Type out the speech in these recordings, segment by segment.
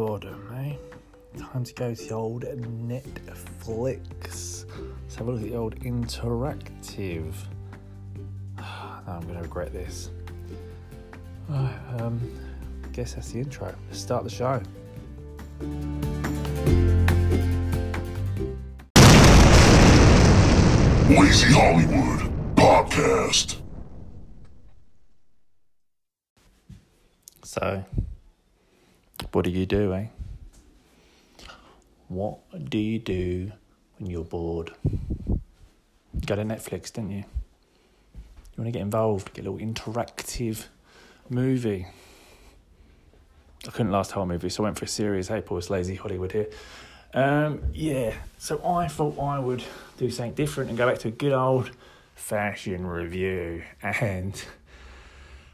boredom, eh? Time to go to the old Netflix. Let's have a look at the old interactive. now I'm going to regret this. Right, um, guess that's the intro. Let's start the show. Lazy Hollywood Podcast. So, what do you do, eh? What do you do when you're bored? Go to Netflix, didn't you? You want to get involved, get a little interactive movie. I couldn't last whole movie, so I went for a series. Hey, Paul, it's Lazy Hollywood here. Um, yeah, so I thought I would do something different and go back to a good old fashion review. And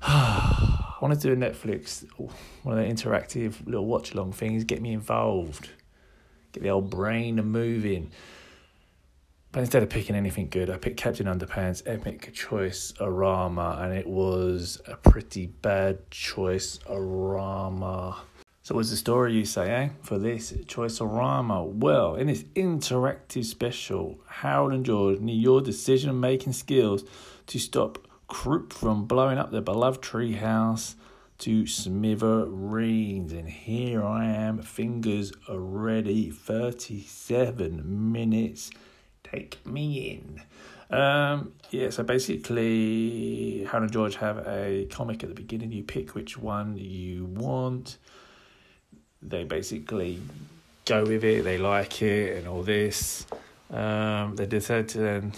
I want to do a Netflix, one of the interactive little watch along things, get me involved, get the old brain moving. But instead of picking anything good, I picked Captain Underpants Epic Choice Arama, and it was a pretty bad choice Arama. So, what's the story you say, eh? For this choice Arama? Well, in this interactive special, Harold and George need your decision making skills to stop Krupp from blowing up their beloved treehouse to smithereens. And here I am, fingers already, 37 minutes. Take me in. Um, yeah, so basically, Harold and George have a comic at the beginning. You pick which one you want. They basically go with it, they like it, and all this. Um, they decide to then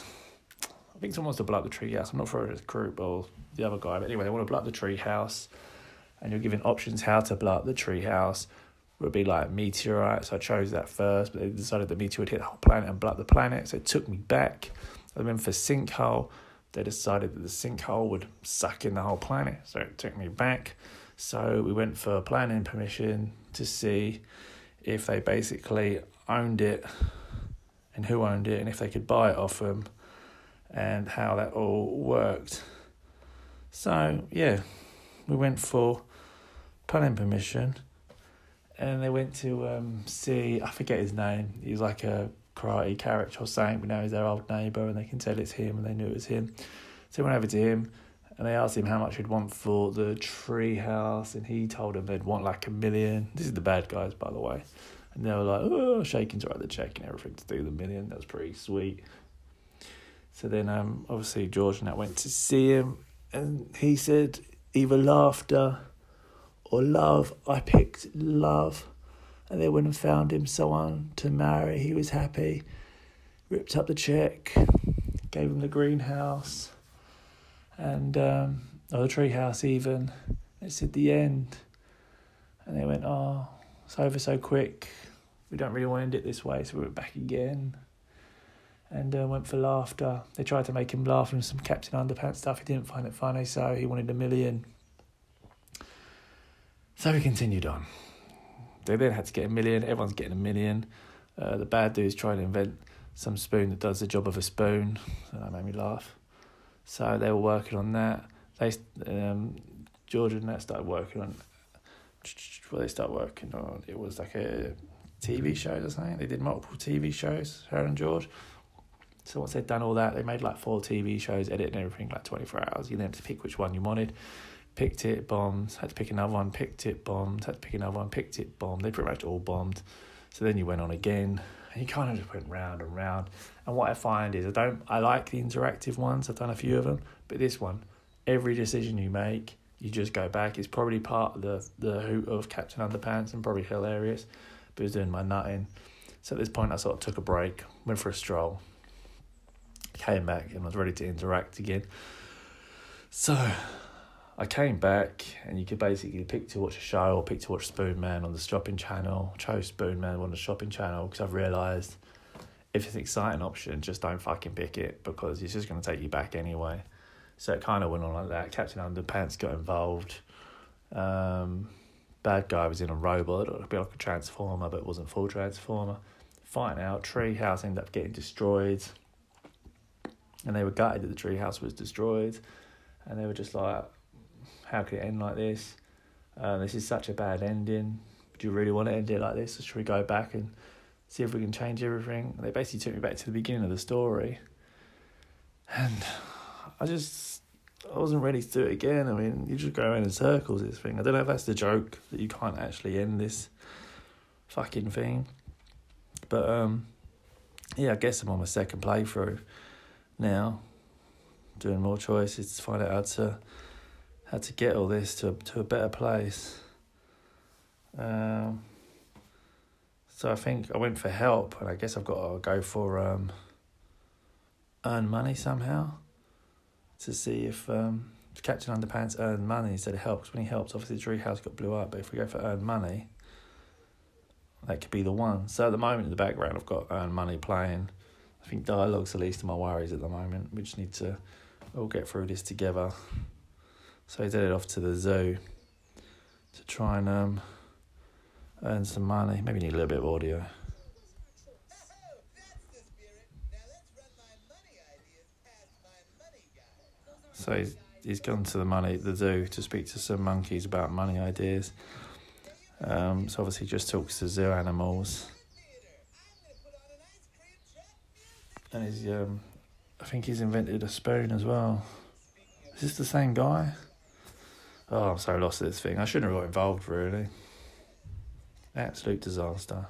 I think someone wants to blow up the tree house. I'm not sure if it's Krupp or the other guy, but anyway, they want to blow up the tree house, and you're given options how to blow up the tree house. It would be like meteorite, so I chose that first, but they decided the meteor would hit the whole planet and blow up the planet, so it took me back. I went for sinkhole. They decided that the sinkhole would suck in the whole planet, so it took me back. So we went for planning permission to see if they basically owned it and who owned it and if they could buy it off them and how that all worked. So, yeah, we went for planning permission and they went to um, see, I forget his name, he's like a karate character or something. We know he's their old neighbour and they can tell it's him and they knew it was him. So we went over to him and they asked him how much he'd want for the tree house and he told them they'd want like a million. This is the bad guys, by the way. And they were like, oh, shaking to write the check and everything to do the million. That was pretty sweet. So then, um, obviously, George and I went to see him, and he said either laughter or love. I picked love, and they went and found him someone to marry. He was happy, ripped up the check, gave him the greenhouse, and um, or the treehouse even. It said the end, and they went, "Oh, it's over so quick. We don't really want to end it this way." So we went back again and uh, went for laughter. They tried to make him laugh and some Captain Underpants stuff. He didn't find it funny, so he wanted a million. So he continued on. They then had to get a million. Everyone's getting a million. Uh, the bad dude's trying to invent some spoon that does the job of a spoon. So that made me laugh. So they were working on that. They, um, George and that started working on. Well, they started working on. It was like a TV show or something. They did multiple TV shows. Her and George. So once they'd done all that, they made like four TV shows, edit and everything, like 24 hours. You then had to pick which one you wanted. Picked it, bombed. Had to pick another one, picked it, bombed. Had to pick another one, picked it, bombed. They pretty much all bombed. So then you went on again, and you kind of just went round and round. And what I find is I don't, I like the interactive ones. I've done a few of them, but this one, every decision you make, you just go back. It's probably part of the the hoot of Captain Underpants and probably hilarious. But it was doing my nutting. So at this point, I sort of took a break, went for a stroll, came back and was ready to interact again. So I came back and you could basically pick to watch a show or pick to watch Spoon Man on the shopping channel. chose Spoon Man on the shopping channel because I've realised if it's an exciting option, just don't fucking pick it because it's just going to take you back anyway. So it kind of went on like that. Captain Underpants got involved. Um, bad guy was in a robot, a bit like a transformer, but it wasn't full transformer. Fighting out, tree house ended up getting destroyed and they were gutted that the treehouse was destroyed, and they were just like, "How could it end like this? Uh, this is such a bad ending." do you really want to end it like this, or should we go back and see if we can change everything? And they basically took me back to the beginning of the story, and I just I wasn't ready to do it again. I mean, you just go around in circles. This thing. I don't know if that's the joke that you can't actually end this fucking thing, but um, yeah, I guess I'm on my second playthrough now, doing more choices to find out how to how to get all this to to a better place. Um, so I think I went for help, and I guess I've got to go for um, earn money somehow to see if um, Captain Underpants earn money. He said it helps. When he helps, obviously the tree house got blew up, but if we go for earn money, that could be the one. So at the moment in the background, I've got earn money playing. I think dialogue's the least of my worries at the moment. We just need to all get through this together. So he's headed off to the zoo to try and um, earn some money. Maybe need a little bit of audio. So he's, he's gone to the money the zoo to speak to some monkeys about money ideas. Um, so obviously just talks to zoo animals. And he's um, I think he's invented a spoon as well. Is this the same guy? Oh, I'm so lost at this thing. I shouldn't have got involved really. Absolute disaster.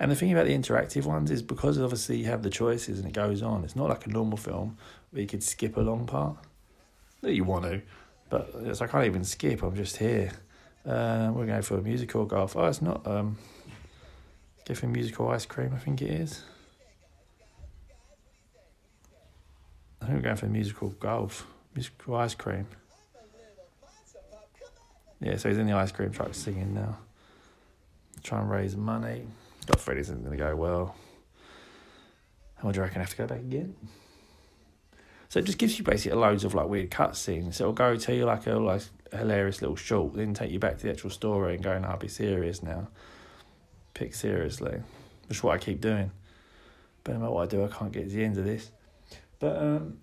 And the thing about the interactive ones is because obviously you have the choices and it goes on. It's not like a normal film where you could skip a long part. That you want to, but it's, I can't even skip. I'm just here. Uh, we're going for a musical golf. Oh, it's not. Um, for musical ice cream. I think it is. I think we're going for musical golf, musical ice cream. Yeah, so he's in the ice cream truck singing now. Try and raise money. Got Freddy isn't going to go well. How do you reckon I have to go back again? So it just gives you basically loads of like weird cutscenes. So it'll go tell you like a like hilarious little short, then take you back to the actual story and go, no, I'll be serious now. Pick seriously. Which is what I keep doing. But no matter what I do, I can't get to the end of this. But um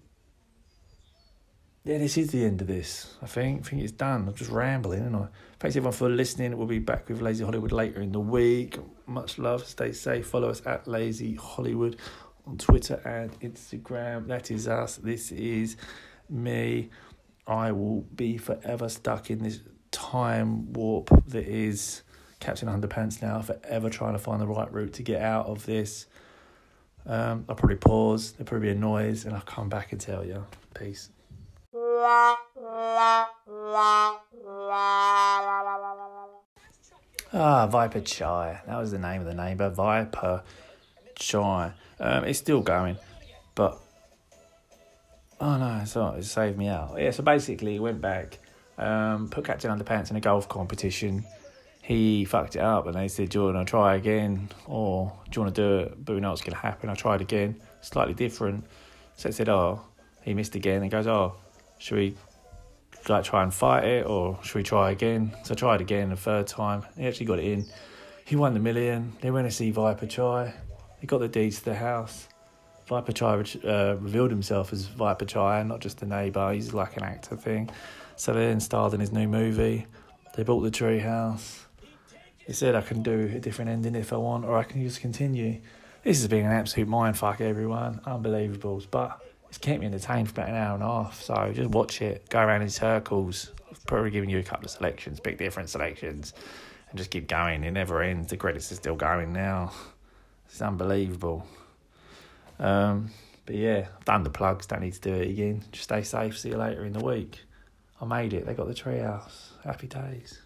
yeah, this is the end of this. I think. I think it's done. I'm just rambling, and I thanks everyone for listening. We'll be back with Lazy Hollywood later in the week. Much love. Stay safe. Follow us at Lazy Hollywood on Twitter and Instagram. That is us. This is me. I will be forever stuck in this time warp that is Captain Underpants now. Forever trying to find the right route to get out of this. Um, I'll probably pause. There'll probably be a noise, and I'll come back and tell you. Peace. Ah, Viper Chai. That was the name of the neighbour. Viper Chai. Um, it's still going, but oh no, it's not. It saved me out. Yeah, so basically, went back, um, put Captain Underpants in a golf competition. He fucked it up, and they said, "Do you want to try again, or do you want to do it?" But we know what's going to happen. I tried again, slightly different. So they said, "Oh, he missed again." And goes, "Oh, should we like try and fight it or should we try again? So I tried again the third time. He actually got it in. He won the million. They went to see Viper Chai. He got the deeds to the house. Viper Chai uh, revealed himself as Viper Chai, not just a neighbour. He's like an actor thing. So they then starred in his new movie. They bought the tree house. He said I can do a different ending if I want, or I can just continue. This has been an absolute mindfuck, everyone. Unbelievable. But it's kept me entertained for about an hour and a half. So just watch it, go around in circles. I've probably given you a couple of selections, pick different selections, and just keep going. It never ends. The credits are still going now. It's unbelievable. Um, but yeah, I've done the plugs. Don't need to do it again. Just stay safe. See you later in the week. I made it. They got the treehouse. Happy days.